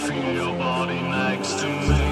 feel your body next to me.